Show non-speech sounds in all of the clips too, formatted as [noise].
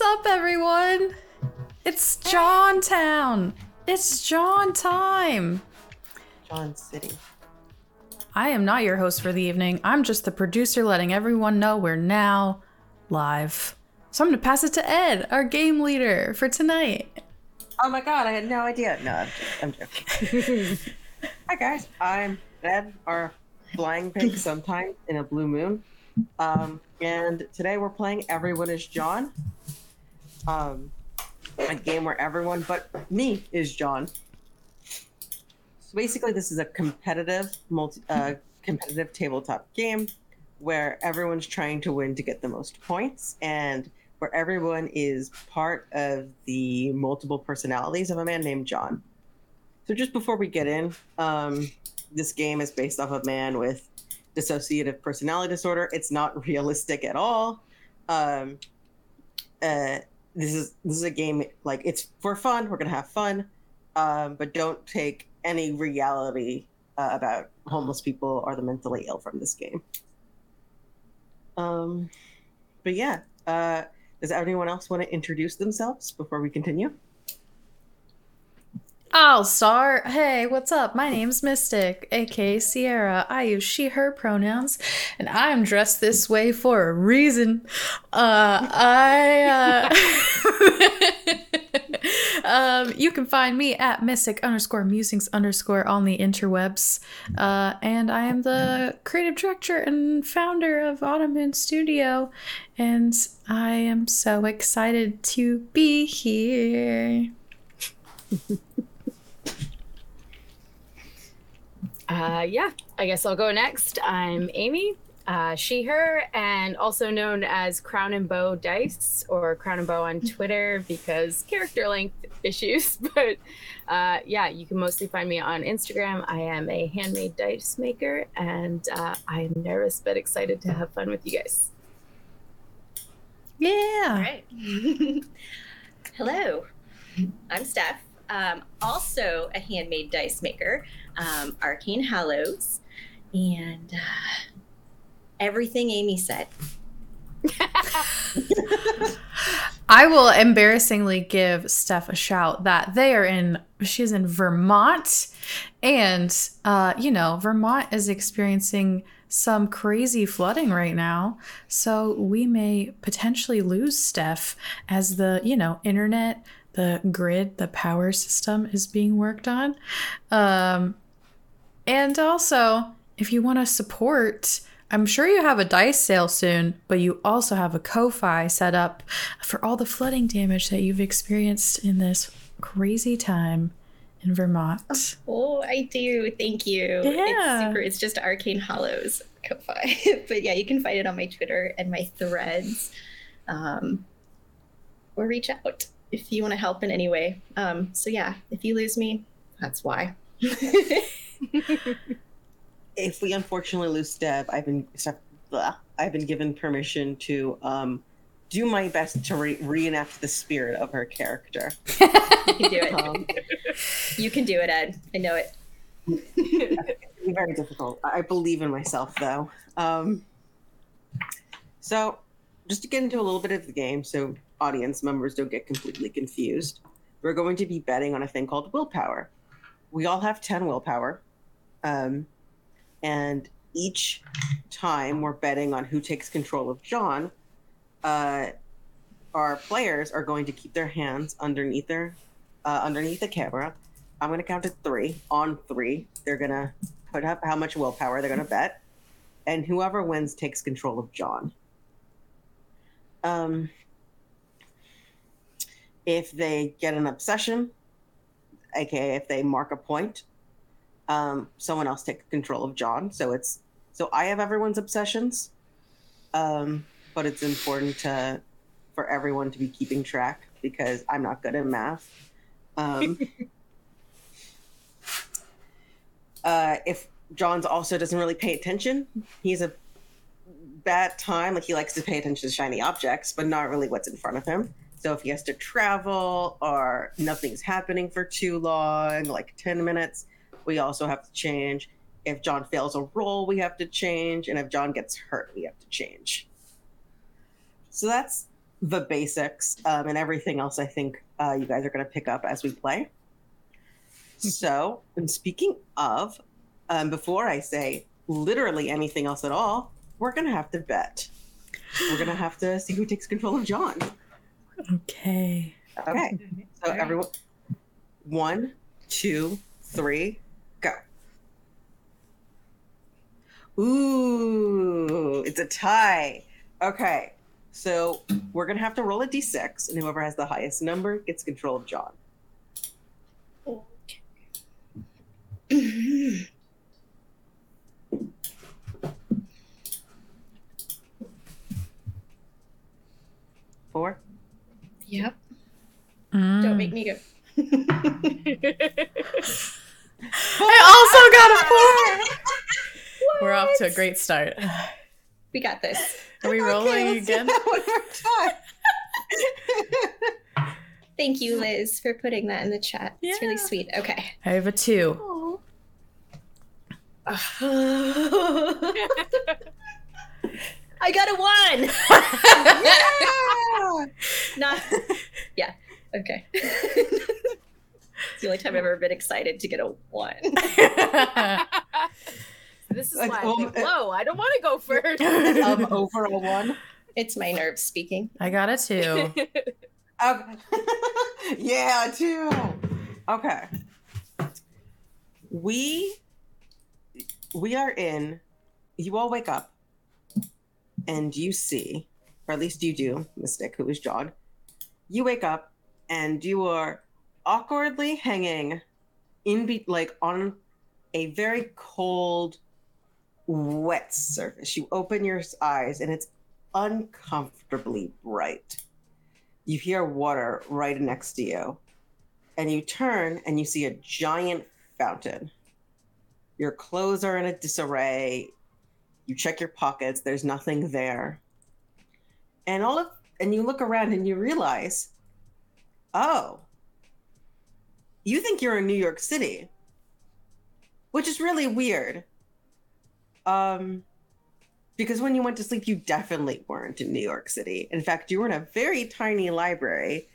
What's up, everyone? It's John Town. It's John time. John City. I am not your host for the evening. I'm just the producer letting everyone know we're now live. So I'm going to pass it to Ed, our game leader for tonight. Oh my god, I had no idea. No, I'm, jo- I'm joking. [laughs] Hi guys, I'm Ed, our flying pig sometime in a blue moon. Um, and today we're playing Everyone is John. Um, a game where everyone but me is John. So basically, this is a competitive, multi, uh, competitive tabletop game where everyone's trying to win to get the most points, and where everyone is part of the multiple personalities of a man named John. So just before we get in, um, this game is based off a man with dissociative personality disorder. It's not realistic at all. Um, uh, this is this is a game like it's for fun. We're gonna have fun, um, but don't take any reality uh, about homeless people or the mentally ill from this game. Um, but yeah, uh, does anyone else want to introduce themselves before we continue? I'll start. Hey, what's up? My name's Mystic, aka Sierra. I use she, her pronouns, and I'm dressed this way for a reason. Uh, I, uh, [laughs] um, you can find me at Mystic underscore musings underscore on the interwebs. Uh, and I am the creative director and founder of Autumn Moon Studio, and I am so excited to be here. [laughs] Uh, yeah, I guess I'll go next. I'm Amy, uh, she, her, and also known as Crown and Beau Dice or Crown and Beau on Twitter because character length issues. [laughs] But uh, yeah, you can mostly find me on Instagram. I am a handmade dice maker, and uh, I am nervous but excited to have fun with you guys. Yeah. All right. [laughs] Hello, I'm Steph. Um, also a handmade dice maker, um, Arcane Hallows, and uh, everything Amy said. [laughs] I will embarrassingly give Steph a shout that they are in, she's in Vermont. And, uh, you know, Vermont is experiencing some crazy flooding right now. So we may potentially lose Steph as the, you know, internet, the grid, the power system is being worked on. Um, and also, if you want to support, I'm sure you have a dice sale soon, but you also have a Ko-fi set up for all the flooding damage that you've experienced in this crazy time in Vermont. Oh, I do. Thank you. Yeah. It's super. It's just Arcane Hallows Ko-fi. [laughs] but yeah, you can find it on my Twitter and my threads. Um, or reach out if you want to help in any way. Um, so yeah, if you lose me, that's why. [laughs] [laughs] if we unfortunately lose Deb, I've been Steph, blah, I've been given permission to um, do my best to re- reenact the spirit of her character. [laughs] you can do it. [laughs] Um, You can do it, Ed. I know it. be very difficult. I I believe in myself, though. Um, so, just to get into a little bit of the game, so audience members don't get completely confused, we're going to be betting on a thing called willpower. We all have 10 willpower. Um, and each time we're betting on who takes control of John, uh, our players are going to keep their hands underneath their uh, underneath the camera. I'm going to count to three. On three, they're going to put up how much willpower they're going to bet, and whoever wins takes control of John. Um, if they get an obsession, aka if they mark a point, um, someone else takes control of John. So it's so I have everyone's obsessions. um, but it's important to for everyone to be keeping track because I'm not good at math. Um, [laughs] uh, if John's also doesn't really pay attention, he's a bad time. Like he likes to pay attention to shiny objects, but not really what's in front of him. So if he has to travel or nothing's happening for too long, like 10 minutes, we also have to change. If John fails a roll, we have to change. And if John gets hurt, we have to change. So that's the basics. Um, and everything else, I think uh, you guys are going to pick up as we play. so, and speaking of, um, before I say literally anything else at all, we're going to have to bet. We're going to have to see who takes control of John. Okay. Okay. So everyone, one, two, three, go. Ooh, it's a tie. Okay. So we're gonna have to roll a d6, and whoever has the highest number gets control of John. [clears throat] Four. Yep. Mm. Don't make me go. [laughs] [laughs] I also got a four. [laughs] We're off to a great start. we got this. Are we rolling again? one more time. [laughs] Thank you, Liz, for putting that in the chat. It's really sweet. Okay. I have a two. [laughs] I got a one. [laughs] Yeah! Not. Yeah. Okay. it's the only time I've ever been excited to get a one. This is Like, why um, I think, whoa, I don't want to go first. [laughs] um, [laughs] over a one. It's my nerves speaking. I got a two. [laughs] Okay. yeah, two. Okay. We we are in. You all wake up, and you see, or at least you do, Mystic, who is John. You wake up, and you are awkwardly hanging in be like on a very cold, wet surface. You open your eyes, and it's uncomfortably bright. You hear water right next to you. And you turn and you see a giant fountain. Your clothes are in a disarray. You check your pockets. There's nothing there. And all of and you look around and you realize oh you think you're in new york city which is really weird um because when you went to sleep, you definitely weren't in New York City. In fact, you were in a very tiny library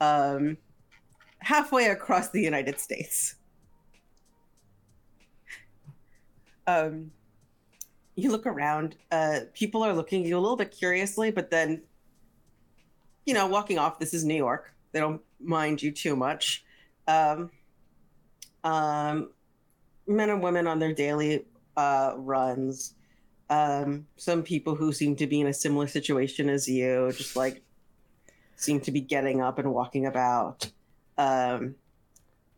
um, halfway across the United States. Um, you look around, uh, people are looking at you a little bit curiously, but then, you know, walking off, this is New York. They don't mind you too much. Um, um, men and women on their daily uh, runs um, some people who seem to be in a similar situation as you, just like seem to be getting up and walking about. Um,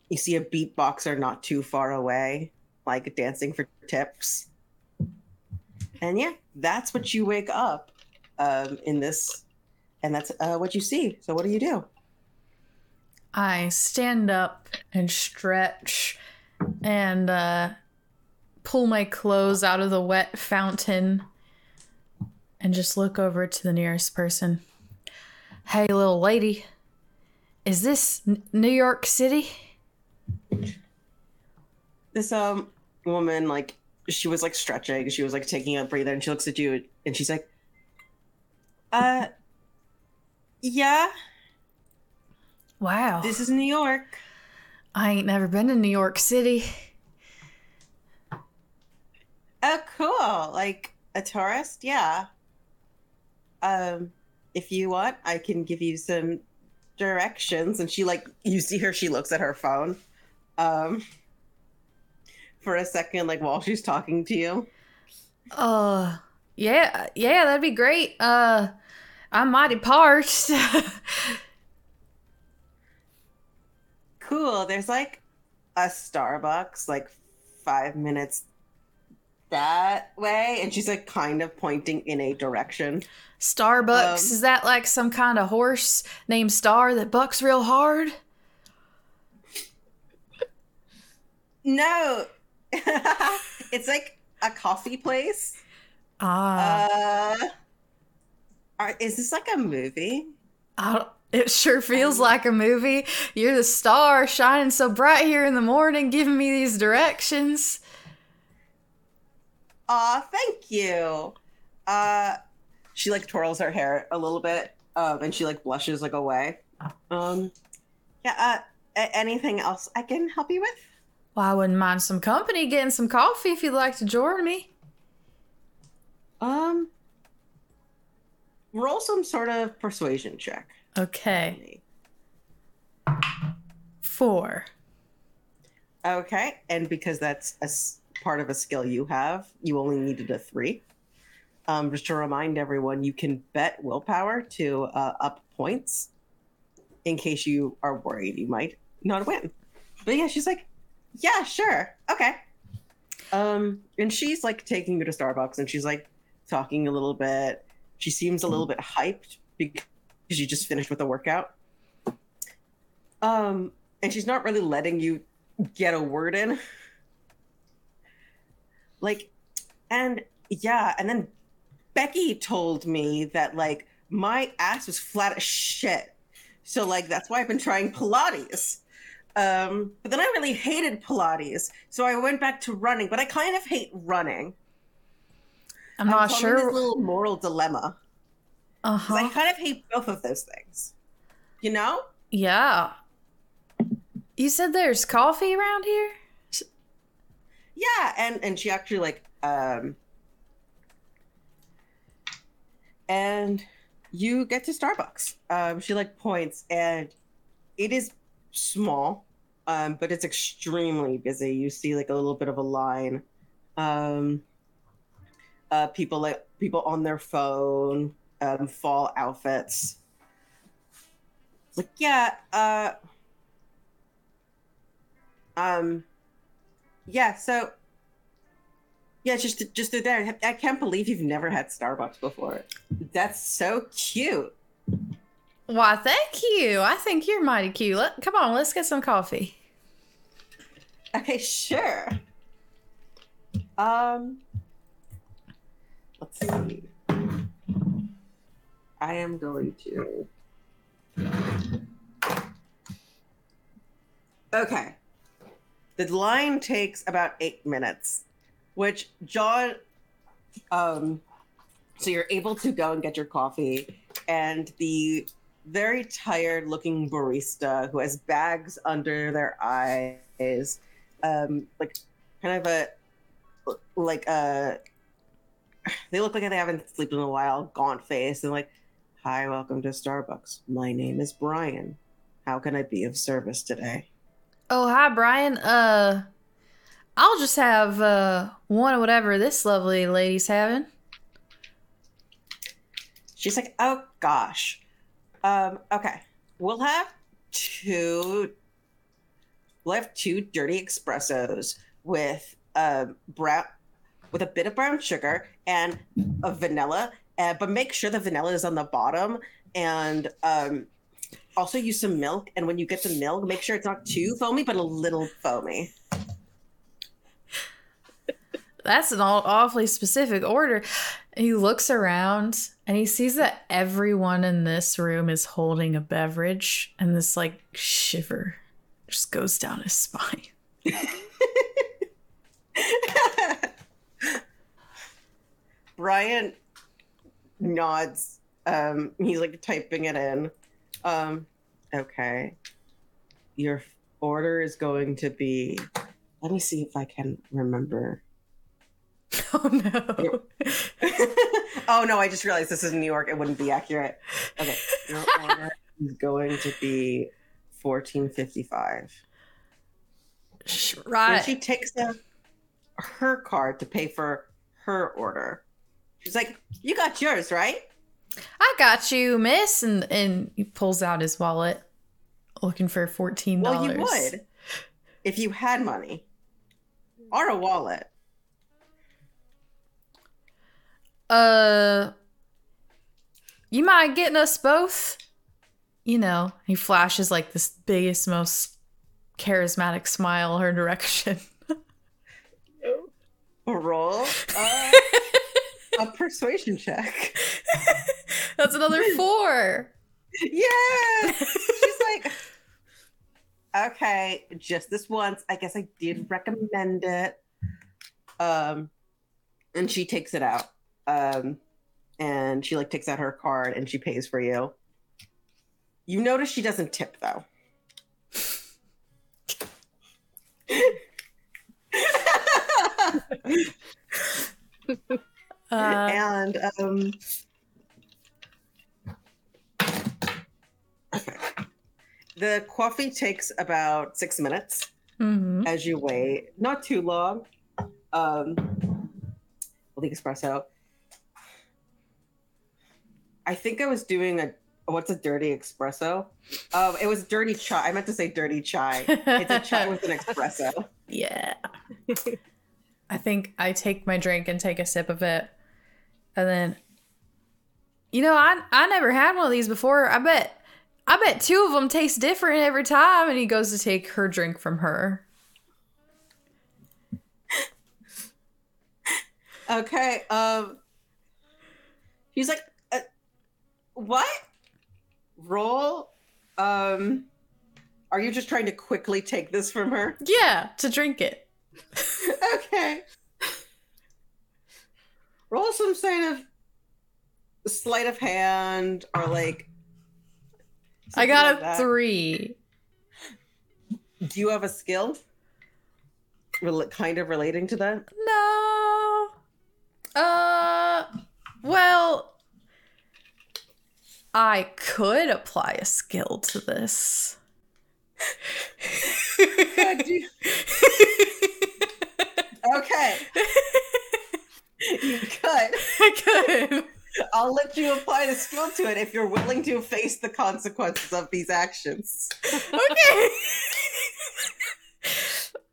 you see a beatboxer not too far away, like dancing for tips. And yeah, that's what you wake up um, in this, and that's uh, what you see. So, what do you do? I stand up and stretch and uh, pull my clothes out of the wet fountain and just look over to the nearest person. Hey, little lady, is this N- New York City? This um woman, like, she was like stretching, she was like taking a breather, and she looks at you and she's like, uh, yeah, Wow. this is New York. I ain't never been to New York City. Oh, cool. Like a tourist? Yeah. Um, if you want, I can give you some directions. And she like you see her, she looks at her phone. Um for a second, like while she's talking to you. Uh, yeah, yeah, that'd be great. Uh, I'm mighty parched. [laughs] Cool. There's like a Starbucks like five minutes that way. And she's like kind of pointing in a direction. Starbucks, Um, is that like some kind of horse named Star that bucks real hard? No, [laughs] it's like a coffee place. Ah, Uh, are, is this like a movie? I don't- it sure feels like a movie. You're the star shining so bright here in the morning, giving me these directions. Aw, thank you. Uh, she like twirls her hair a little bit, um, and she like blushes like away. Um, yeah. Uh, a- anything else I can help you with? Well, I wouldn't mind some company, getting some coffee if you'd like to join me. Um, roll some sort of persuasion check. Okay, four. Okay, and because that's a part of a skill you have, you only needed a three. Um, just to remind everyone, you can bet willpower to uh, up points in case you are worried you might not win. But yeah, she's like, yeah, sure, okay. Um, and she's like taking you to Starbucks, and she's like talking a little bit. She seems a little bit hyped because you just finished with a workout. Um, and she's not really letting you get a word in. Like, and yeah, and then Becky told me that like my ass was flat as shit. So like that's why I've been trying Pilates. Um, but then I really hated Pilates, so I went back to running. But I kind of hate running. I'm not so in this sure. little moral dilemma. Uh huh. I kind of hate both of those things. You know? Yeah. You said there's coffee around here? And and she actually like um and you get to Starbucks. Um she like points and it is small, um, but it's extremely busy. You see like a little bit of a line. Um uh people like people on their phone, um, fall outfits. It's like, yeah, uh um yeah, so yeah, just just through there. I can't believe you've never had Starbucks before. That's so cute. Why, thank you. I think you're mighty cute. Let, come on, let's get some coffee. Okay, sure. Um, let's see. I am going to. Okay. The line takes about eight minutes, which John. Um, so you're able to go and get your coffee, and the very tired looking barista who has bags under their eyes um like kind of a like a they look like they haven't slept in a while gaunt face and like hi welcome to starbucks my name is brian how can i be of service today Oh, hi, Brian. Uh, I'll just have uh one of whatever this lovely lady's having. she's like oh gosh. Um okay. We'll have two we'll have two dirty espressos with um brown with a bit of brown sugar and a vanilla uh, but make sure the vanilla is on the bottom and um also use some milk. And when you get the milk make sure it's not too foamy but a little foamy That's an awfully specific order. He looks around and he sees that everyone in this room is holding a beverage, and this like shiver just goes down his spine. [laughs] Brian nods. Um, he's like typing it in. Um, okay. Your order is going to be. Let me see if I can remember. [laughs] Oh no. [laughs] oh no, I just realized this is New York. It wouldn't be accurate. Okay. Your [laughs] order is going to be fourteen fifty five. Sh- And right. she takes out her card to pay for her order. She's like, "You got yours, right?" I got you, miss. And and he pulls out his wallet looking for $14. Well, you would if you had money or a wallet. Uh, you mind getting us both? You know, he flashes like this biggest, most charismatic smile her direction. [laughs] Roll uh, [laughs] a persuasion check. That's another [laughs] four. Yeah. She's like, okay, just this once. I guess I did recommend it. Um, and she takes it out. Um, and she like takes out her card and she pays for you. You notice she doesn't tip though. Uh, and um okay. the coffee takes about six minutes mhm. as you wait not too long um well the espresso i think i was doing a what's a dirty espresso um it was dirty chai i meant to say dirty chai it's a chai with an [laughs] espresso Yeah. [laughs] I think I take my drink and take a sip of it. And then You know, I I never had one of these before. I bet I bet two of them taste different every time and he goes to take her drink from her. [laughs] Okay. Um. He's like, what? Roll. Um. Are you just trying to quickly take this from her? Yeah, to drink it. [laughs] okay. Roll some kind of sleight of hand or like. I got like a. 3. Do you have a skill? Rel- kind of relating to that. No. Uh well I could apply a skill to this. Okay. you could. I could. I'll let you apply the skill to it if you're willing to face the consequences of these actions. okay.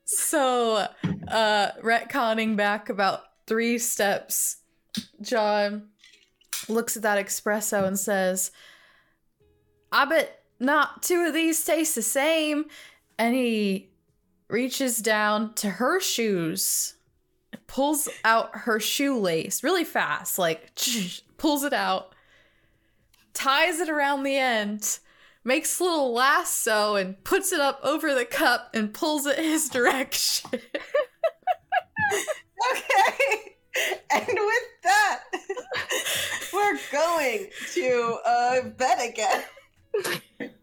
so, uh, retconning back about three steps, John looks at that espresso and says, I bet not two of these taste the same. And he reaches down to her shoes, pulls out her shoelace really fast, like [laughs] pulls it out, ties it around the end makes a little lasso and puts it up over the cup and pulls it his [laughs] direction. [laughs] Okay. And with going to uh, bed again.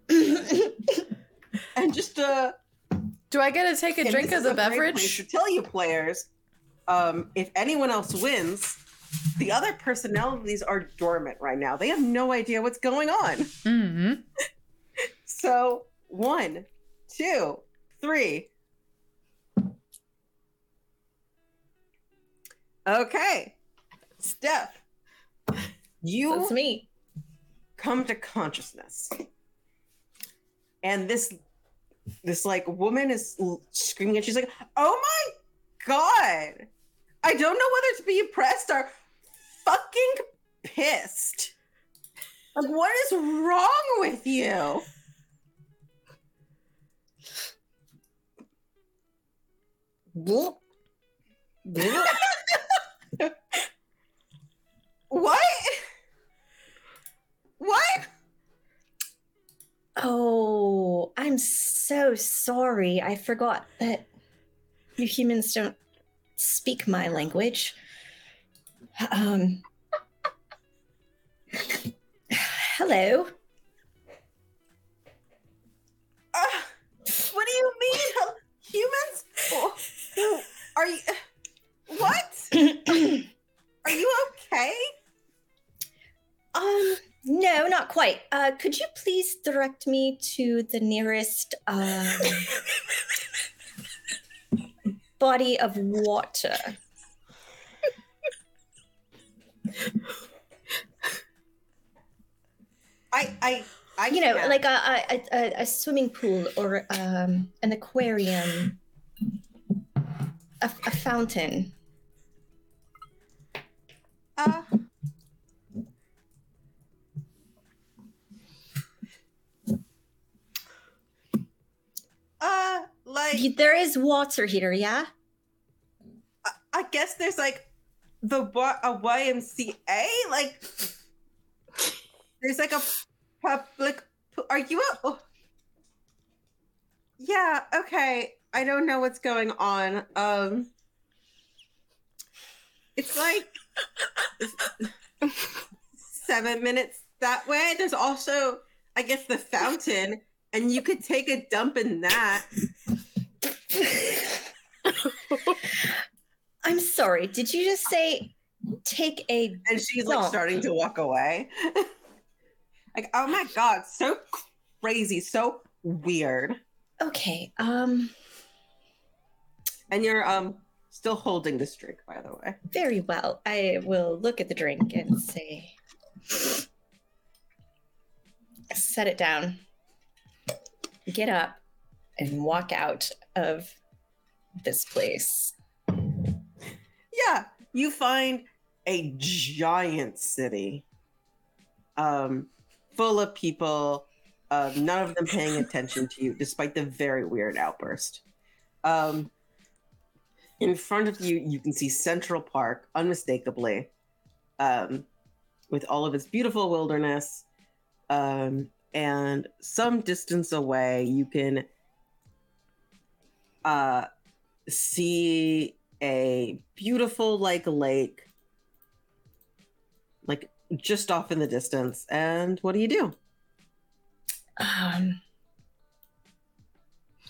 [laughs] and just uh, Do I get to take a drink of the a great place beverage? To tell you players, um, if anyone else wins, the other personalities are dormant right now. They have no idea what's going on. Mm-hmm. [laughs] So one, two, three. Okay, Steph, you That's me. come to consciousness, and this this like woman is screaming, and she's like, "Oh my god! I don't know whether to be impressed or fucking pissed. Like, what is wrong with you?" [laughs] what? What? Oh, I'm so sorry. I forgot that you humans don't speak my language. Um. Hello. Uh, what do you mean? Humans? Oh, Are you. What? [clears throat] Are you okay? um, no, not quite. Uh, could you please direct me to the nearest um, body of water? I. I. I You know, can't. like a, a, a, a swimming pool or um, an aquarium, a, a fountain. Uh, like There is water here, yeah? I, I guess there's like the a YMCA. Like there's like a public. Are you a? Oh. Yeah. Okay. I don't know what's going on. Um. It's like [laughs] seven minutes that way. There's also, I guess, the fountain, and you could take a dump in that. [laughs] I'm sorry. Did you just say take a and she's like starting to walk away. [laughs] like, oh my god, so crazy, so weird. Okay. Um And you're um still holding this drink, by the way. very well. I will look at the drink and say set it down. Get up and walk out of this place. Yeah, you find a giant city, um, full of people. Uh, none of them paying attention to you, despite the very weird outburst. Um, in front of you, you can see Central Park, unmistakably, um, with all of its beautiful wilderness. Um, and some distance away, you can uh, see a beautiful like lake like just off in the distance and what do you do Um,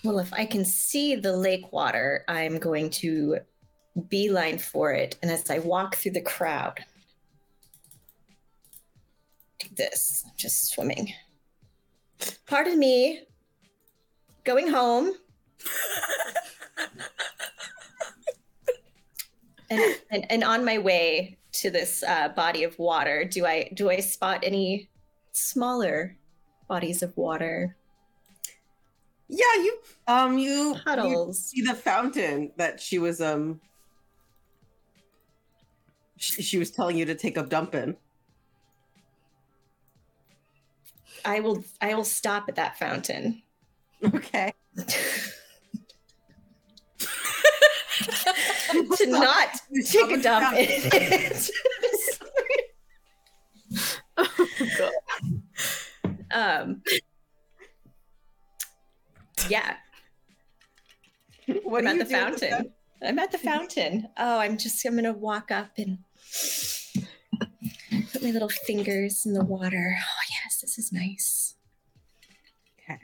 well, if I can see the lake water, I'm going to beeline for it. And as I walk through the crowd, do this, just swimming. Pardon me, going home. and, and and on my way to this uh, body of water, do I do I spot any smaller bodies of water? yeah you um you, you see the fountain that she was um she, she was telling you to take a dump in I will I will stop at that fountain. okay to not take a dump in it. um yeah, what I'm at the fountain. I'm at the fountain. Oh, I'm just I'm gonna walk up and put my little fingers in the water. Oh yes, this is nice. Okay.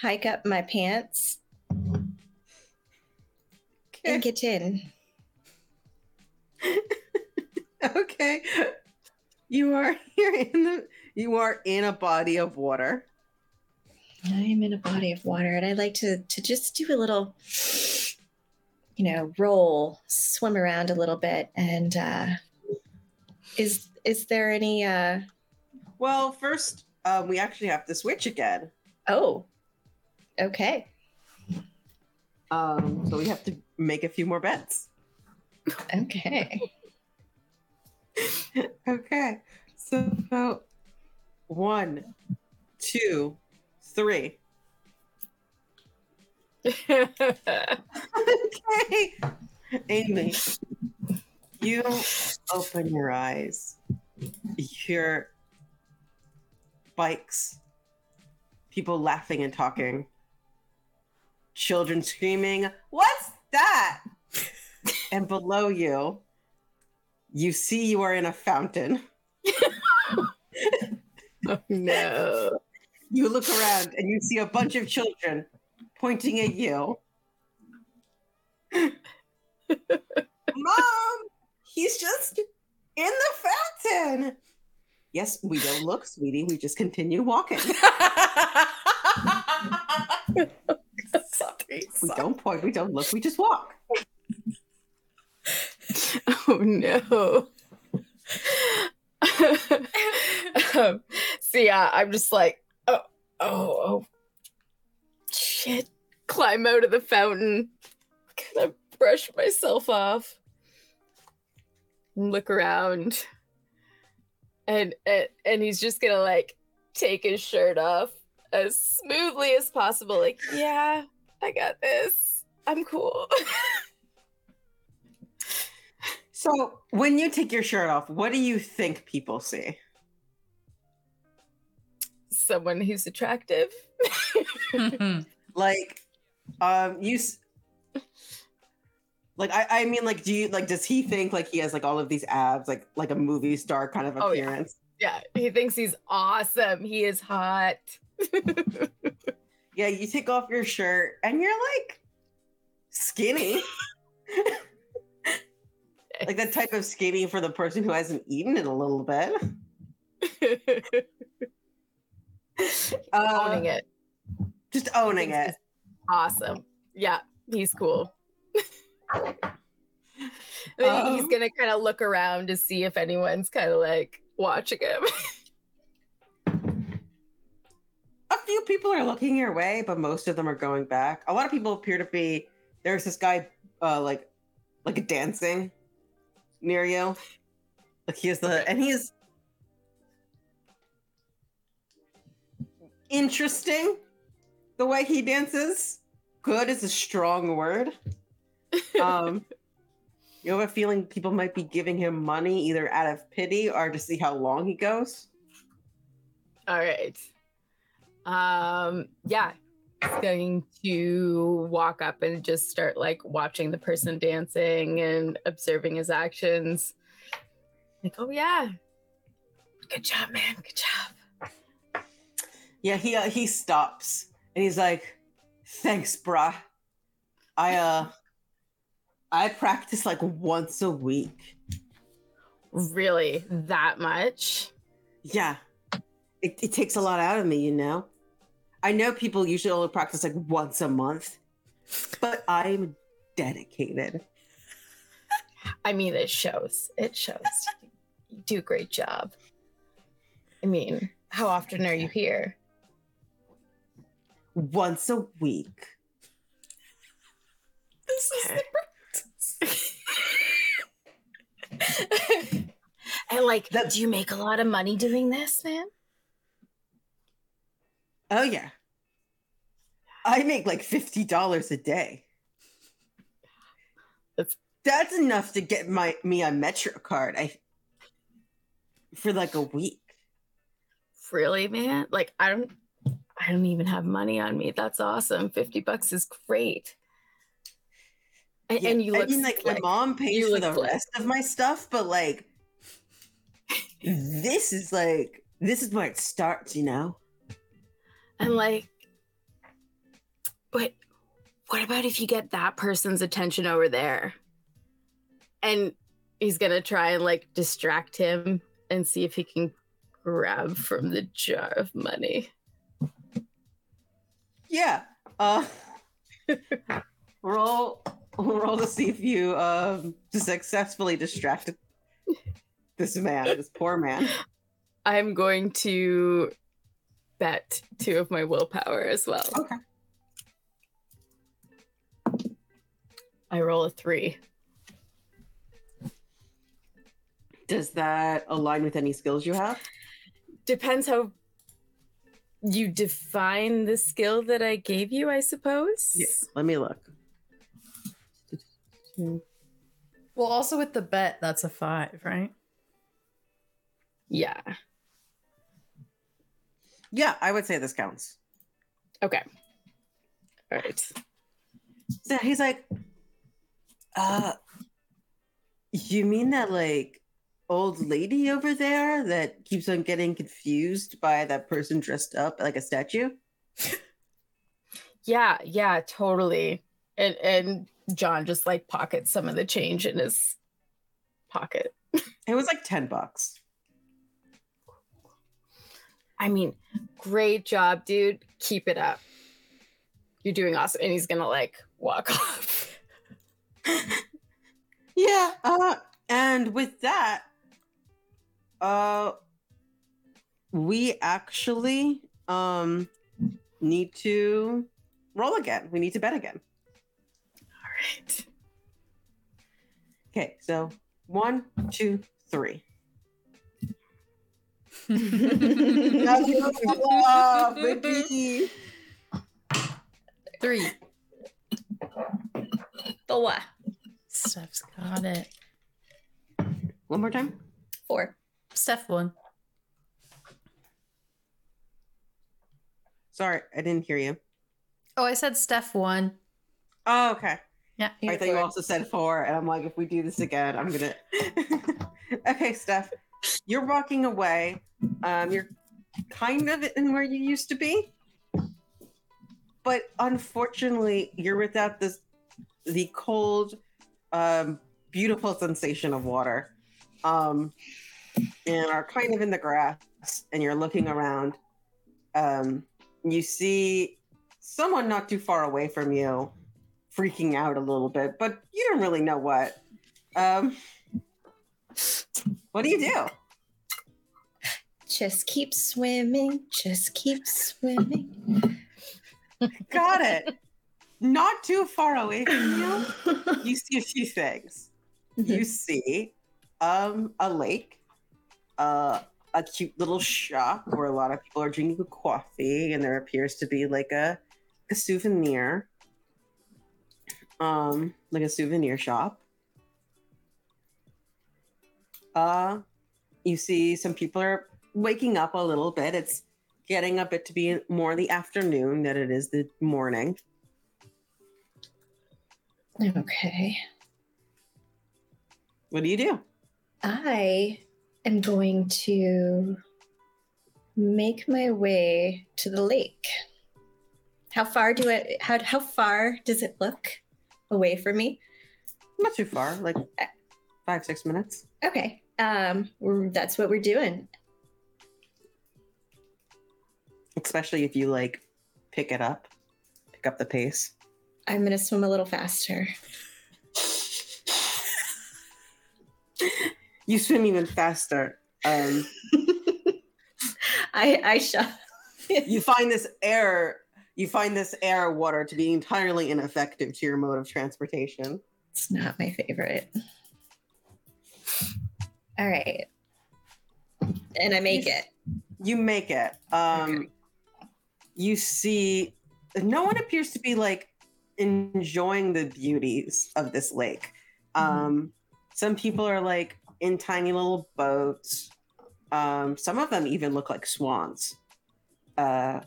Hike up my pants and get in. [laughs] okay you are [laughs] here in the you are in a body of water I'm in a body of water and I like to to just do a little you know, roll, swim around a little bit and uh is is there any uh Well, first, um, we actually have to switch again. oh. Okay. Um, so we have to make a few more bets. Okay. [laughs] okay. So one, two, three. [laughs] Okay. Amy, you open your eyes. You hear bikes, people laughing and talking, children screaming, What's that? [laughs] and below you, you see you are in a fountain. [laughs] oh, no. You look around and you see a bunch of children pointing at you. [laughs] Mom, he's just in the fountain. Yes, we don't look, sweetie. We just continue walking. [laughs] Sorry. We don't point, we don't look, we just walk. [laughs] Oh no. um, so yeah, I'm just like, oh, oh, oh, shit. Climb out of the fountain. Gonna brush myself off. Look around. And, and and he's just gonna like take his shirt off as smoothly as possible. Like, yeah, I got this. I'm cool. [laughs] So when you take your shirt off, what do you think people see? Someone who's attractive. [laughs] [laughs] Like, um, you. Like I, I mean, like, do you like? Does he think like he has like all of these abs, like like a movie star kind of Oh, yeah. appearance? Yeah, he thinks he's awesome. He is hot. [laughs] yeah. you take off your shirt and you're like skinny, [laughs] like that type of skinny for the person who hasn't eaten in a little bit. Uh, [laughs] Owning it. Just owning it. Awesome. Yeah, he's cool. Then he's Um, gonna kind of look around to see if anyone's kind of like watching him. [laughs] a few people are looking your way, but most of them are going back. A lot of people appear to be. There's this guy, uh, like, like dancing near you. Like he has the, and he's interesting. The way he dances, good is a strong word. [laughs] Um, you have a feeling people might be giving him money either out of pity or to see how long he goes. All right. Um, yeah. He's going to walk up and just start like watching the person dancing and observing his actions. Like, oh yeah. Good job, man. Good job. Yeah, he uh, he stops and he's like, "Thanks, brah. I uh, I practice like once a week. Really? That much? Yeah, it, it takes a lot out of me, you know. I know people usually only practice like once a month, but I'm dedicated. I mean, it shows. It shows. You do a great job. I mean, how often are you here? Once a week. This is the and like, do you make a lot of money doing this, man? Oh yeah, I make like fifty dollars a day. That's- that's enough to get my me a Metro card. I for like a week. Really, man? Like, I don't, I don't even have money on me. That's awesome. Fifty bucks is great. And, Yeah, and you I mean, like my mom pays You for the slick. rest of my stuff, but like this is like this is where it starts, you know. And like, but what about if you get that person's attention over there? And he's gonna try and like distract him and see if he can grab from the jar of money. Yeah. Uh, [laughs] roll roll to see if you um successfully distracted this man, this poor man. I'm going to bet two of my willpower as well. Okay. I roll a three. Does that align with any skills you have? Depends how you define the skill that I gave you, I suppose. Yes. Let me look. Well, also with the bet, that's a five, right? Yeah. Yeah, I would say this counts. Okay. All right. So he's like, uh, you mean that like old lady over there that keeps on getting confused by that person dressed up like a statue? Yeah, yeah, totally. And and John just like pockets some of the change in his pocket. It was like 10 bucks. I mean, great job, dude. Keep it up. You're doing awesome. And he's gonna like walk [laughs] off. Yeah, uh, and with that, uh, we actually um need to roll again. We need to bet again. All right. Okay, so one, two, three. [laughs] Three. Four. Steph's got it. One more time. Four. Steph won. Sorry, I didn't hear you. Oh, I said Steph won. Oh, okay. Yeah. I thought you also said four, and I'm like, if we do this again, I'm gonna. [laughs] okay, Steph, you're walking away. Um, you're kind of in where you used to be, but unfortunately, you're without this the cold, um, beautiful sensation of water, um, and are kind of in the grass, and you're looking around. Um, you see someone not too far away from you freaking out a little bit, but you don't really know what. Um, what do you do? Just keep swimming. Just keep swimming. Got it. Not too far away from you, you see a few things. You see um, a lake, uh, a cute little shop where a lot of people are drinking coffee, and there appears to be like a, a souvenir, um, like a souvenir shop. Uh, you see some people are waking up a little bit. It's getting a bit to be more the afternoon than it is the morning. okay. What do you do? I am going to make my way to the lake. How far do it how how far does it look away from me? Not too far, like five, six minutes. Okay. Um we're- that's what we're doing. Especially if you like pick it up, pick up the pace. I'm going to swim a little faster. You swim even faster. Um, [laughs] I I shall you find this air, you find this air water to be entirely ineffective to your mode of transportation. It's not my favorite. All right. And I make it. You make it. Um, Okay. You see, no one appears to be like enjoying the beauties of this lake. Um, some people are like in tiny little boats. Um, some of them even look like swans. Uh,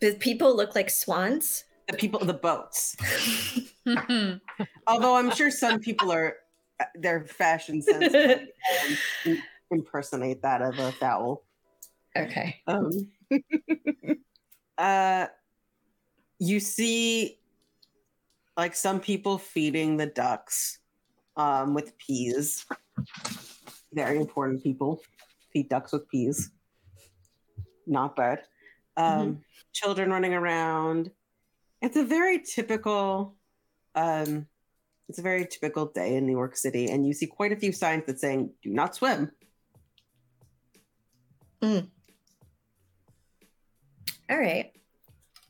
Do people look like swans? the people, the boats. [laughs] [laughs] Although I'm sure some people are, their fashion sense um, [laughs] impersonate that of a fowl. Okay. Um, uh, you see, like some people feeding the ducks um, with peas. Very important people feed ducks with peas. Not bad. Um, Children running around. It's a very typical. Um, it's a very typical day in New York City, and you see quite a few signs that saying "Do not swim." All right.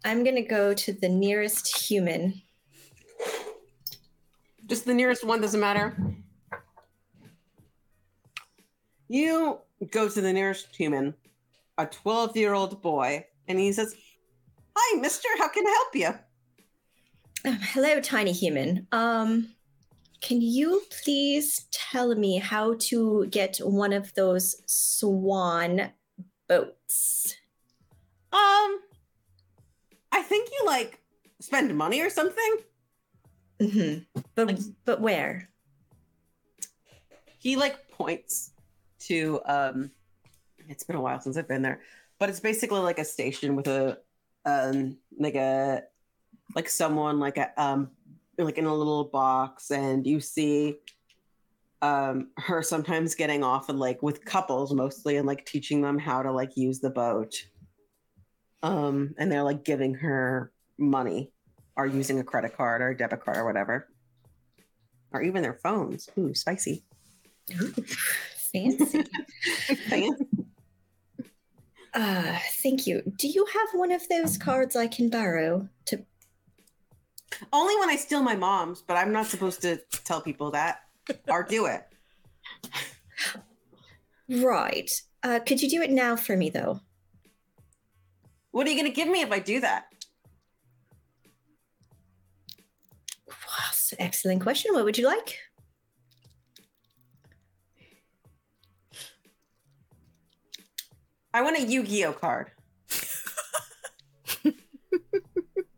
I'm going to go to the nearest human. Just the nearest one doesn't matter. You go to the nearest human, a 12 year old boy, and he says, Hi, mister, how can I help you? Um, hello, tiny human. Um, can you please tell me how to get one of those swan boats? Um, I think you like spend money or something. hmm But but where? He like points to, um, it's been a while since I've been there, but it's basically like a station with a, um, like a, like someone like a, um, like in a little box and you see um her sometimes getting off and like with couples mostly and like teaching them how to like use the boat. Um and they're like giving her money or using a credit card or a debit card or whatever. Or even their phones. Ooh spicy. [laughs] Fancy. [laughs] uh, thank you. Do you have one of those cards I can borrow to only when i steal my mom's but i'm not supposed to tell people that or do it Right. Uh, could you do it now for me, though? what are you going to give me if i do that an excellent question. What would you like? I want a Yu-Gi-Oh card. [laughs]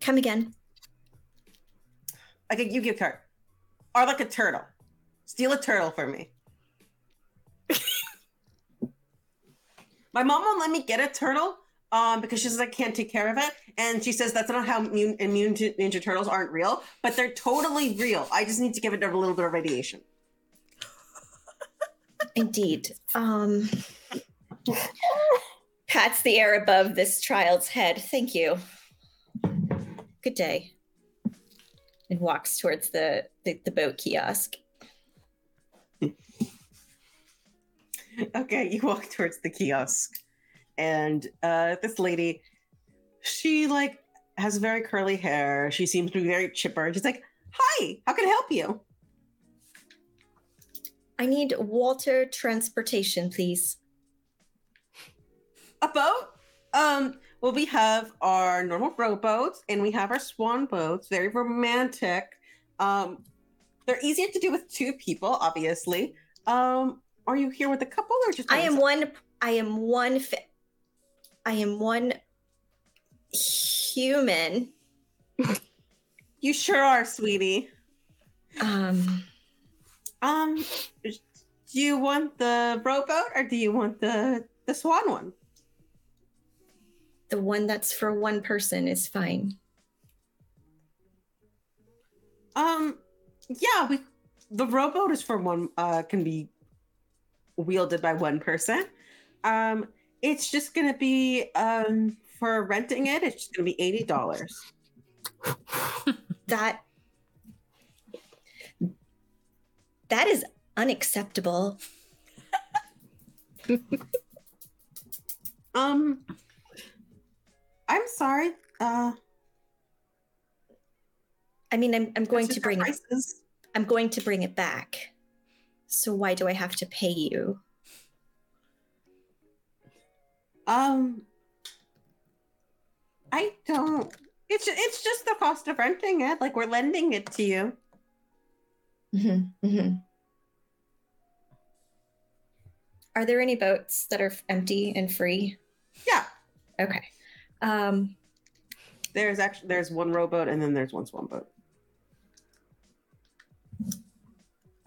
Come again. Like a Yu-Gi-Oh card. Or like a turtle. Steal a turtle for me. [laughs] My mom won't let me get a turtle um, because she says I can't take care of it. And she says that's not how immune, immune to Ninja Turtles aren't real, but they're totally real. I just need to give it a little bit of radiation. Indeed. Um, [laughs] pats the air above this child's head. Thank you. Good day. And walks towards the, the, the boat kiosk. Okay, you walk towards the kiosk, and uh, this lady, she like has very curly hair. She seems to be very chipper. She's like, "Hi, how can I help you?" I need water transportation, please. A boat? Um, well, we have our normal rowboats and we have our swan boats. Very romantic. Um, they're easier to do with two people, obviously. Um, are you here with a couple or just? I am yourself? one. I am one. Fi- I am one human. [laughs] You sure are, sweetie. Um, Um, do you want the rowboat or do you want the the swan one? The one that's for one person is fine. Um, yeah, we the rowboat is for one. Uh, can be wielded by one person. Um, it's just gonna be um for renting it. It's just gonna be eighty dollars. That that is unacceptable. [laughs] Um, I'm sorry. Uh, I mean, I'm I'm going to bring prices. I'm going to bring it back. So why do I have to pay you? Um, I don't. It's it's just the cost of renting it. Like we're lending it to you. Mm-hmm, mm-hmm. Are there any boats that are empty and free? Yeah. Okay. Um, There's actually there's one rowboat and then there's one swan boat.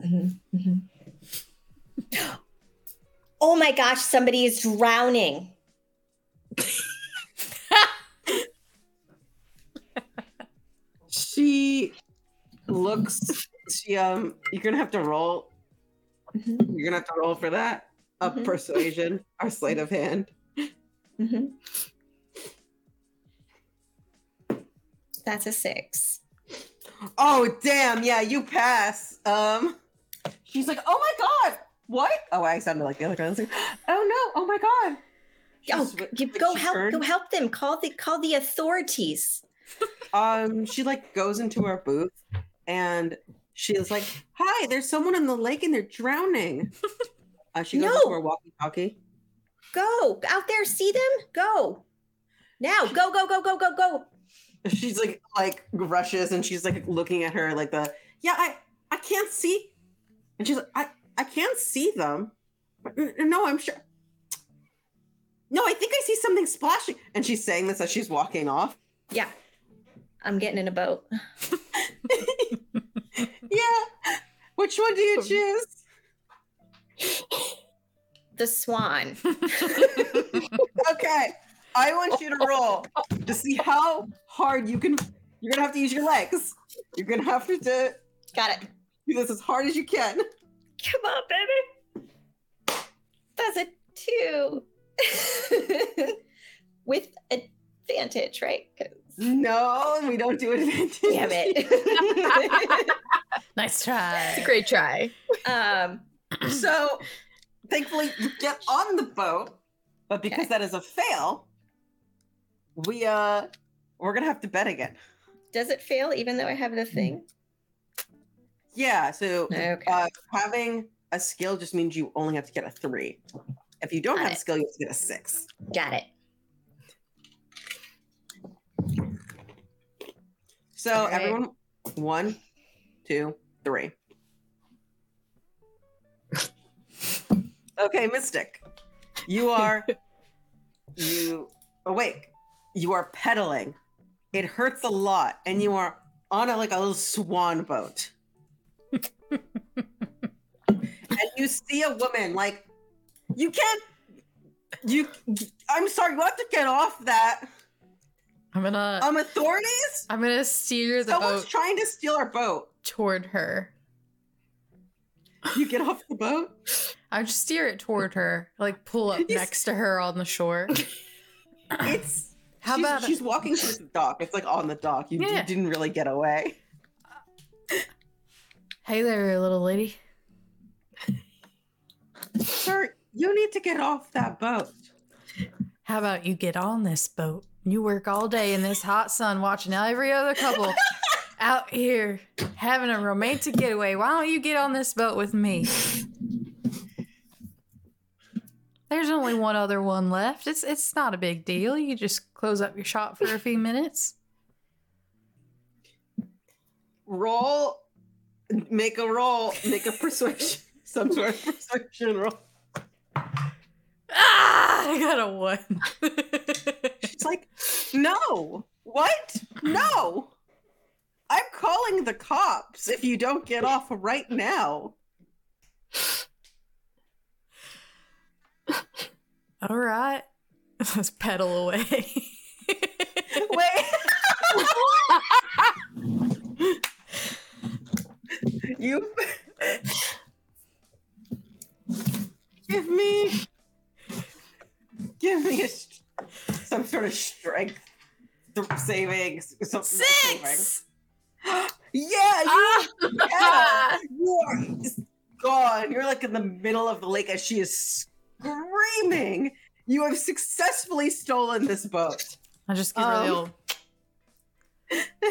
mhm, mhm. [gasps] oh my gosh, somebody is drowning. She looks. She um. You're gonna have to roll. Mhm, You're gonna have to roll for that. A Mhm. persuasion or sleight of hand. mhm. That's a six. Oh damn! Yeah, you pass. Um. She's like, oh my god, what? Oh, I sounded like the other guy. Like, [laughs] oh no, oh my god. Oh, you go help. turned- Go help them. Call the call the authorities. [laughs] um she like goes into her booth and she's like hi there's someone in the lake and they're drowning uh, she goes No. to her walkie talkie Go out there. See them. Go now. Go go go go go go. She's like like rushes and she's like looking at her like the yeah i i can't see. And she's like i i can't see them. No i'm sure. No i think i see something splashing. And she's saying this as she's walking off. Yeah, I'm getting in a boat. [laughs] yeah. Which one do you [laughs] choose? The swan. [laughs] Okay, I want you to roll to see how hard you can. You're gonna have to use your legs. You're gonna have to do Got it. do this as hard as you can. Come on, baby. That's a two. [laughs] With advantage, right? 'Cause- No, we don't do advantage. Damn it. [laughs] Nice try. Great try. um, So, thankfully, you get on the boat, but because Okay. that is a fail, we uh, we're gonna have to bet again. does it fail even though I have the thing? Yeah. So, Okay. uh, having a skill just means you only have to get a three. If you don't Got have a skill, you have to get a six. Got it. So right. everyone, one, two, three. [laughs] okay, Mystic. You are [laughs] you awake. You are pedaling. It hurts a lot, and you are on a like a little swan boat. [laughs] and you see a woman like you can't you i'm sorry you have to get off that I'm gonna um authorities I'm gonna steer the boat. someone's boat trying to steal our boat toward her. you get off the boat [laughs] I just steer it toward her, like pull up You next to her on the shore. [laughs] it's How she's, about she's walking towards the dock it's like on the dock you, you didn't really get away Hey there, little lady. sir you need to get off that boat How about you get on this boat? You work all day in this hot sun watching every other couple [laughs] out here having a romantic getaway. Why don't you get on this boat with me? There's only one other one left. It's it's not a big deal. You just close up your shop for a few minutes. roll make a roll make a persuasion some sort of persuasion roll Ah, I got a one. She's like, no, what? No. I'm calling the cops if you don't get off right now. All right. [laughs] Let's pedal away. [laughs] Wait. you give me give me a, some sort of strength th- savings something Six. [gasps] yeah you, Ah! yeah, you are gone you're like in the middle of the lake as she is screaming you have successfully stolen this boat. I just give her the old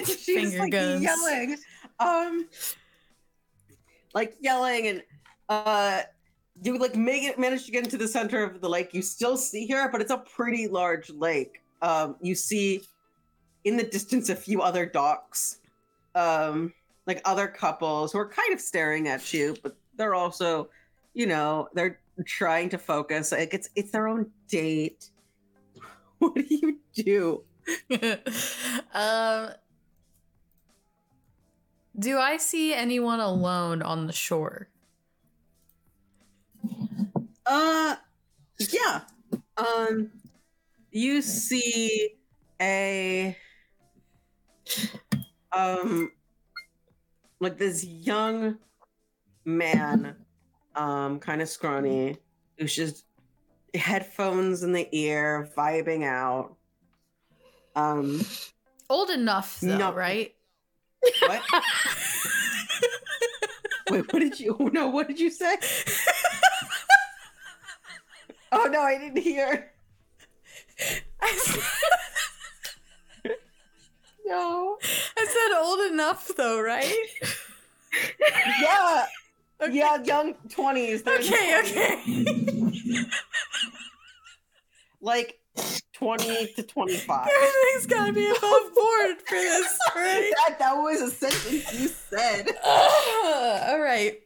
she's Finger like guns. yelling. Um like yelling and uh you like make it manage to get into the center of the lake. You still see her but it's a pretty large lake. Um you see in the distance a few other docks. Um like other couples who are kind of staring at you but they're also you know they're trying to focus like it's it's their own date [laughs] what do you do [laughs] um do I see anyone alone on the shore? Uh, yeah. Um, you see a um like this young man, um, kind of scrawny, who's just headphones in the ear, vibing out. Um, Old enough though, No. right? what? [laughs] Wait, what did you? Oh no, what did you say? [laughs] oh no, I didn't hear. No. I said old enough though, right? Yeah. Okay. Yeah, young twenties. Okay, okay. [laughs] Like twenty to twenty-five. Everything's gotta be above board for [laughs] this, right? that that was a sentence you said. [laughs] Ah, all right.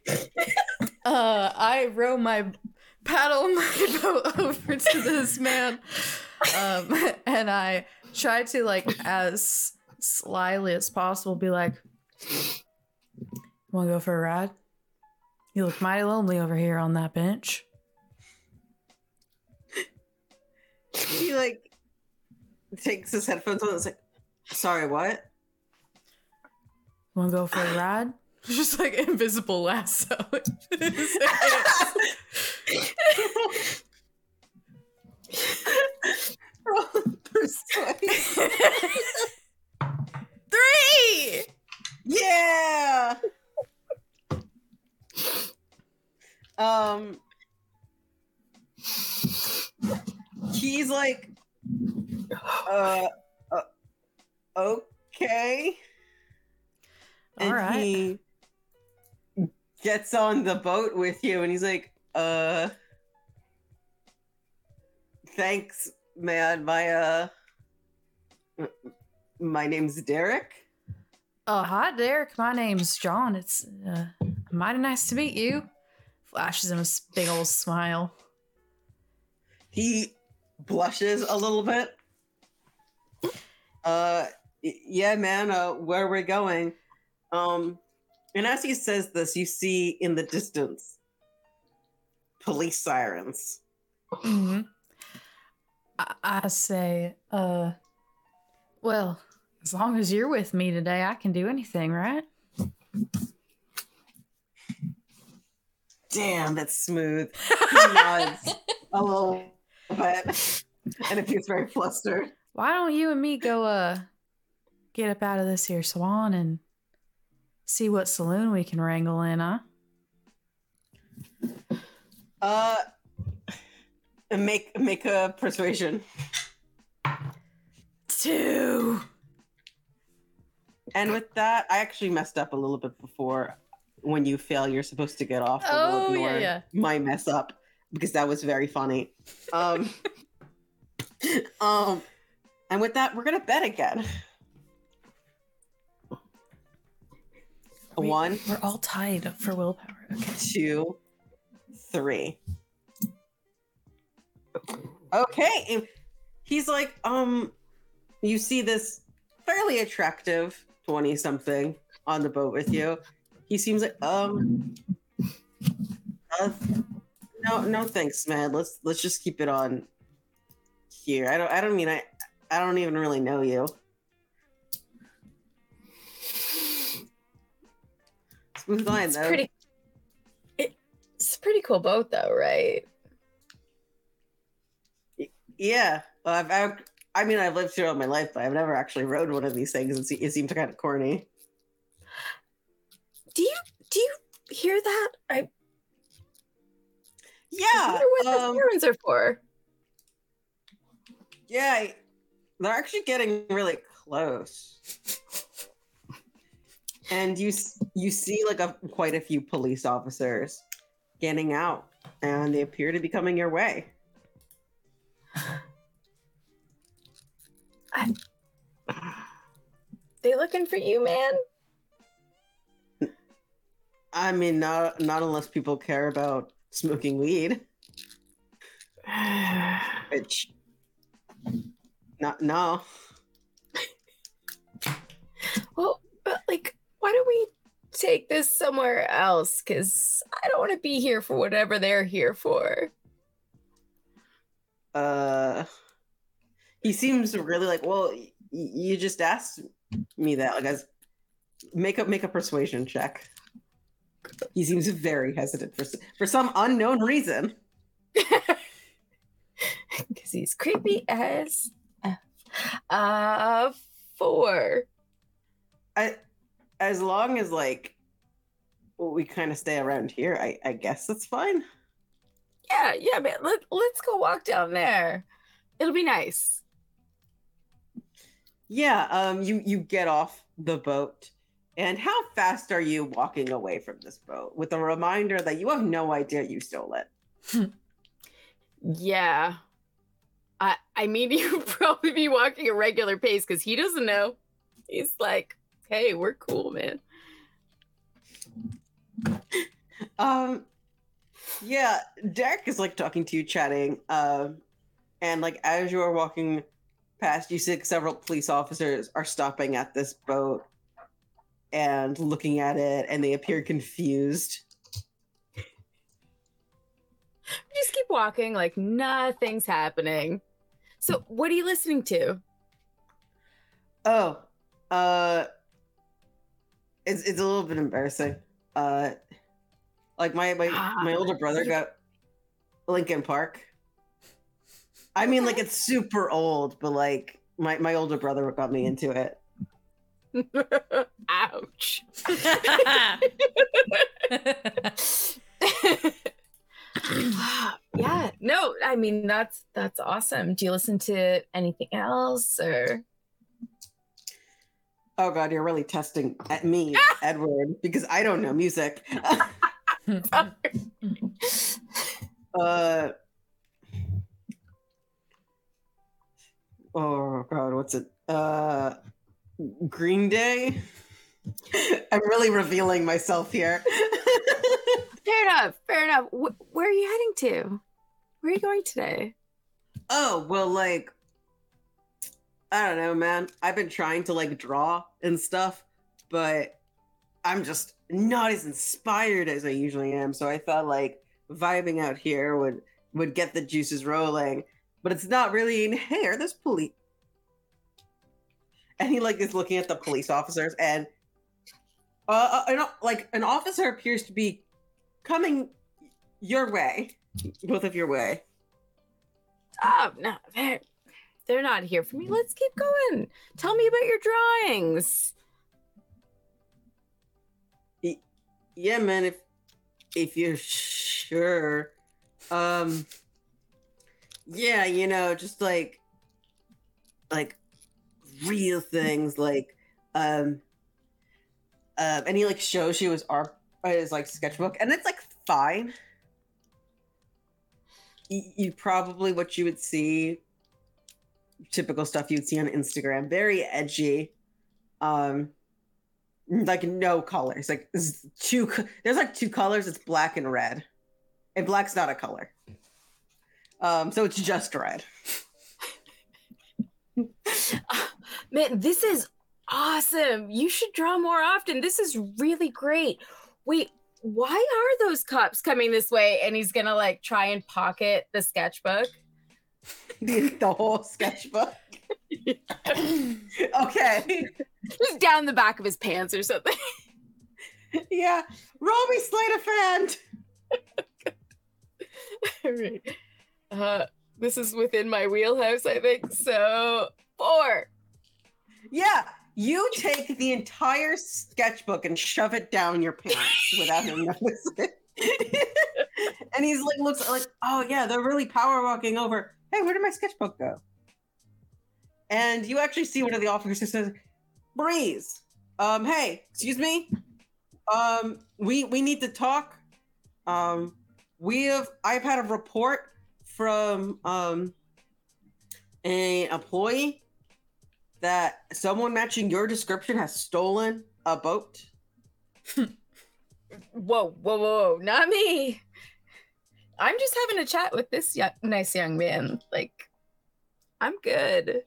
Uh, I row my paddle my boat over to this man, um, and I try to like as slyly as possible be like, "Want to go for a ride? You look mighty lonely over here on that bench." He like takes his headphones on. and is like, sorry, what? Want to go for a ride? [laughs] Just like invisible lasso. [laughs] [laughs] Three. Yeah. Um. He's like, uh, uh okay. All and right. he gets on the boat with you and he's like uh thanks man my uh my name's derek Oh, hi, Derek. My name's John. It's uh, mighty nice to meet you. Flashes him a big old smile. He blushes a little bit. Uh, yeah, man. Uh, where we're we going? Um, and as he says this, you see in the distance police sirens. hmm I, I say, uh, well, as long as you're with me today, I can do anything, right? Damn, that's smooth. [laughs] He nods a little bit, and appears very flustered. Why don't you and me go, uh, get up out of this here swan and see what saloon we can wrangle in, huh? Uh, make make a persuasion. Two. And with that, I actually messed up a little bit before. When you fail, you're supposed to get off. but we'll Oh, yeah, yeah. My mess up because that was very funny. Um, [laughs] um, and with that, we're gonna bet again. A We- one, We're all tied for willpower. Okay. two, three. Okay. He's like, um, you see this fairly attractive 20 something on the boat with you. He seems like, um, uh, no, no thanks, man. Let's, let's just keep it on here. I don't, I don't mean, I, I don't even really know you. Smooth line, It's though. pretty. It's a pretty cool boat, though, right? Yeah, well, I've, I've, I mean, I've lived through all my life, but I've never actually rode one of these things. It, se- it seems kind of corny. Do you do you hear that? I, yeah. I wonder what um, the sirens are for. yeah, they're actually getting really close. And you you see like a quite a few police officers getting out, and they appear to be coming your way. [sighs] I They looking for you, man. I mean, not not unless people care about smoking weed, [sighs] which not no. Well, but like, why don't we take this somewhere else? Because I don't want to be here for whatever they're here for. uh he seems really like well y- you just asked me that like as make a make a persuasion check he seems very hesitant for for some unknown reason [laughs] Because he's creepy as F. Uh, four. i as long as like we kind of stay around here i i guess that's fine Yeah, yeah, man. Let, let's go walk down there. It'll be nice. yeah um you you get off the boat and how fast are you walking away from this boat with a reminder that you have no idea you stole it Yeah. I I mean, [laughs] you'd probably be walking a regular pace because he doesn't know. He's like, hey, we're cool, man. Um, yeah, Derek is like talking to you, chatting. Um, and like as you are walking past, you see like, several police officers are stopping at this boat and looking at it, and they appear confused. [laughs] Just keep walking like nothing's happening. So, what are you listening to? Oh, uh, it's it's a little bit embarrassing. Uh, like my my [gasps] my older brother got Linkin Park. I mean, like it's super old, but like my my older brother got me into it. Ouch. [laughs] yeah, no, I mean that's that's awesome. Do you listen to anything else or Oh god, you're really testing at me, [laughs] Edward, because I don't know music. [laughs] uh Oh god, what's it? Uh Green Day? I'm really revealing myself here. Fair enough. Fair enough. Wh- where are you heading to? Where are you going today? oh, well, like, I don't know, man. I've been trying to like draw and stuff, but I'm just not as inspired as I usually am. So I thought like vibing out here would would get the juices rolling. But it's not really in here. There's police. And he like is looking at the police officers and uh, uh, an, like an officer appears to be coming your way, both of your way. Oh no, they're they're not here for me. Let's keep going. Tell me about your drawings. Yeah, man. If if you're sure, um, yeah, you know, just like like real things, like um, um, and he like shows you his art, uh, his like sketchbook, and it's like fine. You probably what you would see, typical stuff you'd see on Instagram, very edgy. Um, like no colors like two there's like two colors it's black and red and black's not a color um so it's just red [laughs] [laughs] Man, this is awesome. You should draw more often. This is really great. Wait, why are those cops coming this way? And he's gonna like try and pocket the sketchbook. [laughs] the, whole sketchbook [laughs] okay Just down the back of his pants or something. yeah roll me sleight of hand All right. Uh, this is within my wheelhouse, I think. So four. yeah you take the entire sketchbook and shove it down your pants [laughs] without him noticing [laughs] and he's like looks like oh yeah they're really power walking over hey where did my sketchbook go and you actually see one of the officers says breeze um hey excuse me um we we need to talk um we have i've had a report from um an employee that someone matching your description has stolen a boat [laughs] Whoa, whoa, whoa, not me. I'm just having a chat with this young, nice young man. Like, I'm good.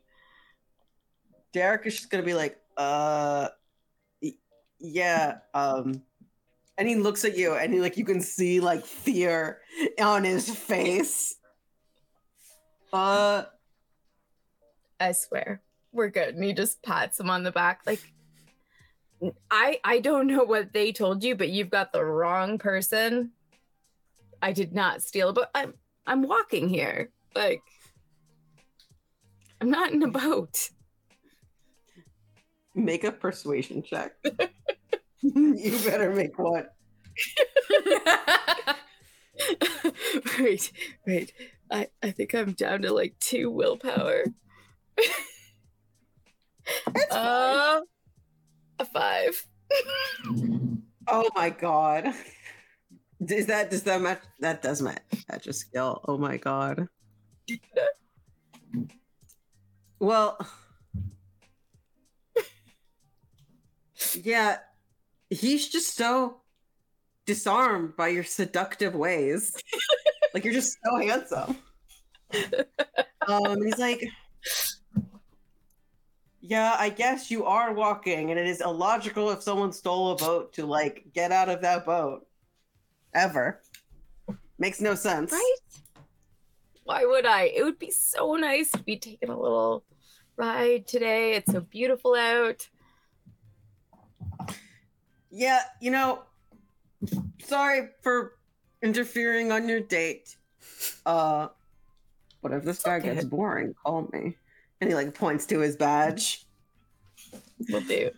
Derek is just gonna be like, uh, yeah, um, and he looks at you, and he like you can see like fear on his face. Uh, I swear, we're good. And he just pats him on the back, like, I I don't know what they told you, but you've got the wrong person. I did not steal a boat. I'm I'm walking here. Like, I'm not in a boat. make a persuasion check. [laughs] you better make one. [laughs] wait, wait. I, I think I'm down to like two willpower. [laughs] uh, a five. Oh my god. Is that does that match? That does match match a skill. Oh my god. Well, yeah, he's just so disarmed by your seductive ways. [laughs] like you're just so handsome. [laughs] Um, he's like, yeah, I guess you are walking, and it is illogical if someone stole a boat to like get out of that boat. Ever. Makes no sense. Right? Why would I? It would be so nice to be taking a little ride today. It's so beautiful out. Yeah, you know, sorry for interfering on your date. Uh, but if this guy okay. gets boring, call me. And he like points to his badge. Will do.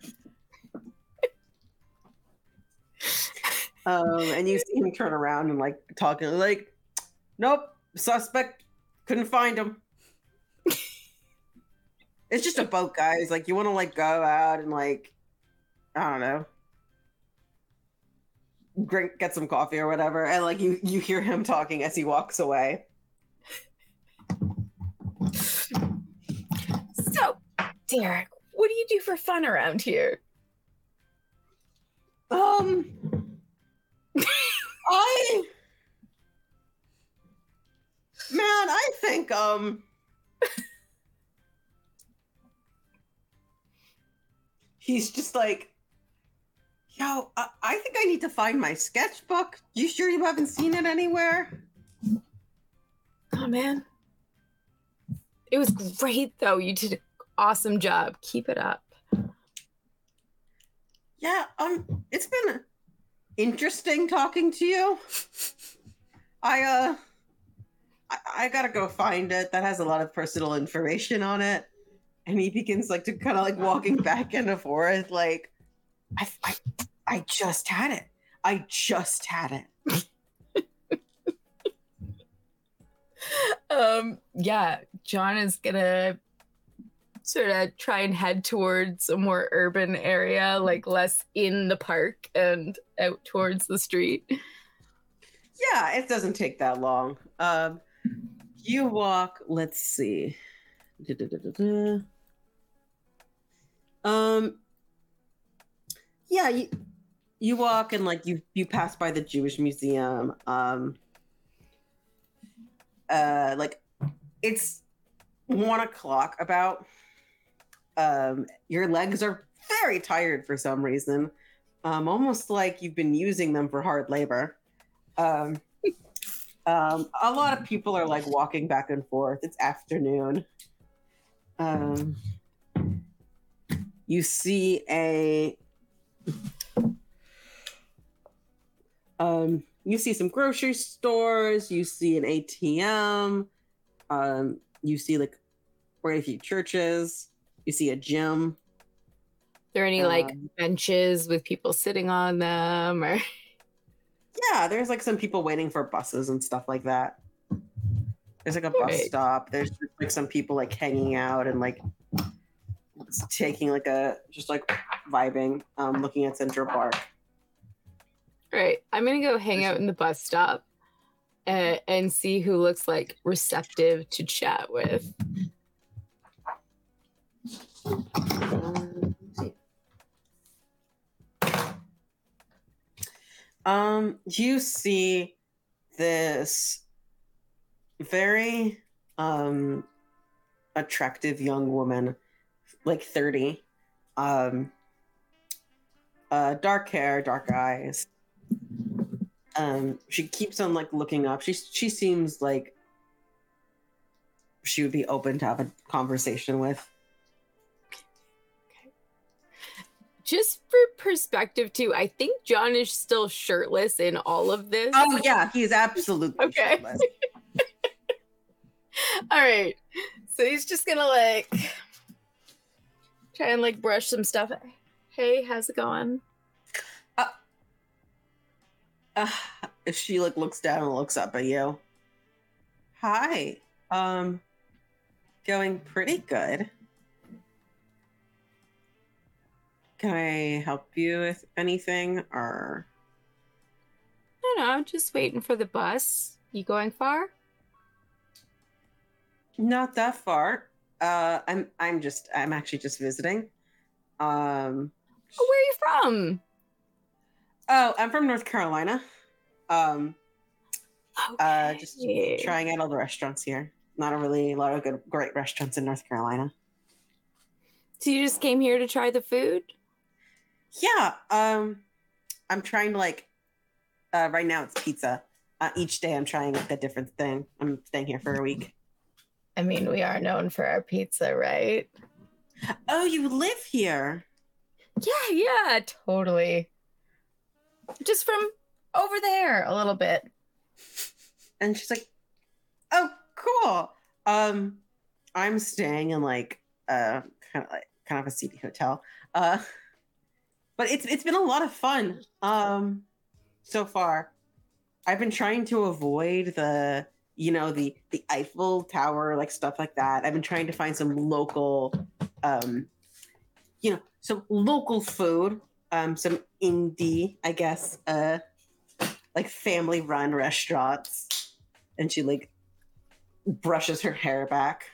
Um, and you see him turn around and like talking like, nope, suspect couldn't find him. it's just a boat, guys. Like you want to like go out and like, I don't know, drink, get some coffee or whatever, and like you you hear him talking as he walks away. So, Derek, what do you do for fun around here? Um, I, man, I think um, he's just like, yo, I, I think I need to find my sketchbook. You sure you haven't seen it anywhere? Oh man. It was great though. You did an awesome job. Keep it up. Yeah, um, it's been interesting talking to you. I uh, I, I gotta go find it. That has a lot of personal information on it, and he begins like to kind of like walking back and forth, like, I, I, I just had it. I just had it. [laughs] Um yeah, John is gonna sort of try and head towards a more urban area, like less in the park and out towards the street. Yeah, it doesn't take that long. Um, you walk. Let's see. Da-da-da-da-da. Um, yeah, you you walk and like you you pass by the Jewish Museum. Um, uh, like it's one o'clock about. Um, your legs are very tired for some reason. Um, almost like you've been using them for hard labor. Um, [laughs] um, a lot of people are like walking back and forth. It's afternoon. Um, you see a um, you see some grocery stores. You see an ATM. Um, you see like quite a few churches. You see a gym. Are there any like Um, benches with people sitting on them or Yeah, there's like some people waiting for buses and stuff like that. There's like a bus Alright. stop. There's just, like some people like hanging out and like taking like a just like vibing, um, looking at Central Park. All right, I'm gonna go hang out in the bus stop and, and see who looks like receptive to chat with. Um. Um, you see this very um attractive young woman, like 30. Um uh dark hair, dark eyes. Um she keeps on like looking up. She she seems like she would be open to have a conversation with. Just for perspective, too, I think John is still shirtless in all of this. Oh yeah, he's absolutely Okay. shirtless. [laughs] All right, so he's just gonna like try and like brush some stuff. Hey, how's it going? Uh, [sighs] if she like looks down and looks up at you. Hi. Um going pretty good. Can I help you with anything or I don't know, I'm just waiting for the bus. You going far? not that far? Uh I'm I'm just I'm actually just visiting. Um Oh, where are you from? Oh, I'm from North Carolina. Um uh just trying out all the restaurants here. Not a really a lot of good great restaurants in North Carolina. So you just came here to try the food? Yeah, um I'm trying to like uh right now it's pizza. Uh, each day I'm trying like a different thing. I'm staying here for a week. I mean, we are known for our pizza, right? Oh, you live here. Yeah, yeah, totally. Just from over there a little bit. And she's like, "Oh, cool. Um I'm staying in like uh kind of like kind of a seedy hotel. Uh but it's it's been a lot of fun um so far. I've been trying to avoid the you know the the Eiffel Tower like stuff like that. I've been trying to find some local um you know some local food um some indie I guess uh like family run restaurants and she like brushes her hair back.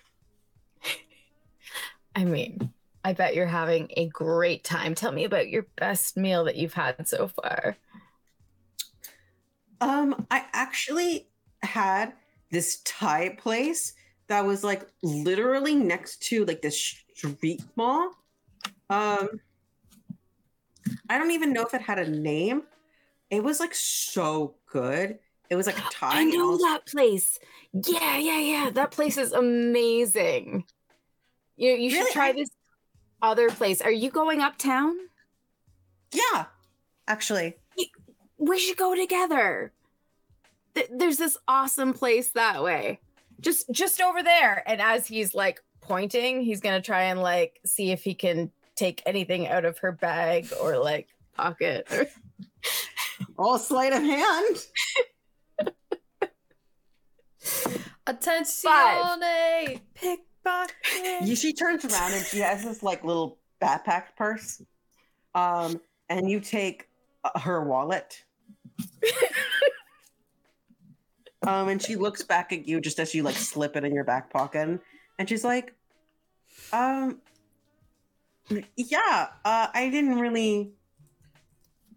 I mean, I bet you're having a great time. Tell me about your best meal that you've had so far. Um, I actually had this Thai place that was like literally next to like this street mall. Um, I don't even know if it had a name. It was like so good. It was like a [gasps] Thai. I know that place. Yeah, yeah, yeah. That place is amazing. You you should try this other place. Are you going uptown? Yeah, actually. We should go together. There's this awesome place that way. Just just over there. And as he's like pointing, he's gonna try and like see if he can take anything out of her bag or like pocket. or- [laughs] All sleight of hand. Attenzione! Pickpocket! She turns around and she has this like little backpack purse. Um, and you take uh, her wallet. [laughs] um, and she looks back at you just as you like slip it in your back pocket, and she's like, "Um, yeah, uh, I didn't really.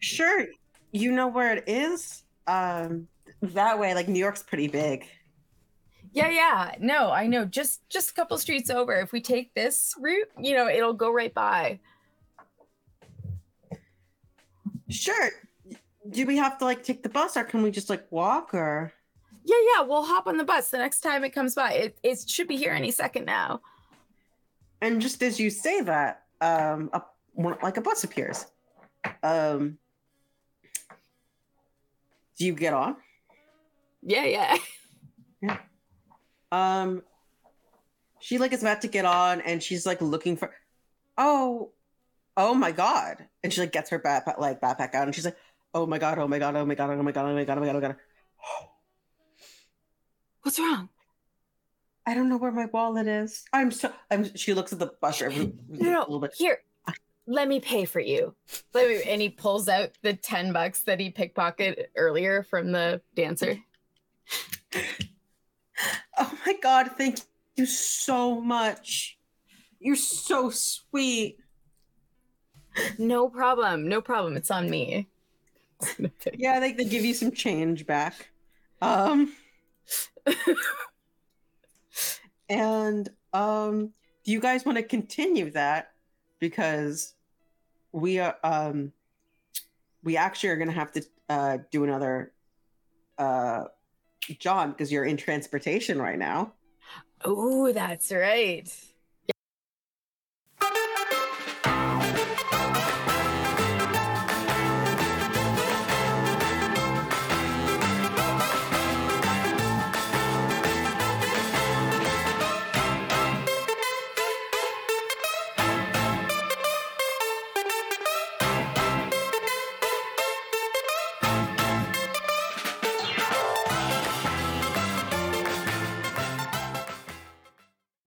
Sure, you know where it is. Um, that way, like New York's pretty big. Yeah, yeah. No, I know. Just just a couple streets over. If we take this route, you know, it'll go right by. Sure. Do we have to like take the bus, or can we just like walk, or? Yeah, yeah. We'll hop on the bus the next time it comes by. It it should be here any second now. And just as you say that, um, a, like a bus appears. Um, do you get on? Yeah, yeah. Yeah. Um, she like is about to get on, and she's like looking for. Oh, oh my god! And she like gets her backpack like backpack out, and she's like, "Oh my god! Oh my god! Oh my god! Oh my god! Oh my god! Oh my god! Oh my god!" What's wrong? I don't know where my wallet is. I'm so. I'm. She looks at the bus a [laughs] No, little no. bit. Here, let me pay for you. Let me, and he pulls out the ten bucks that he pickpocketed earlier from the dancer. Oh my god! Thank you so much. You're so sweet. No problem. No problem. It's on me. Yeah, they, they give you some change back. Um [laughs] and um do you guys want to continue that? Because we are um we actually are gonna have to uh do another uh because you're in transportation right now. Oh, that's right.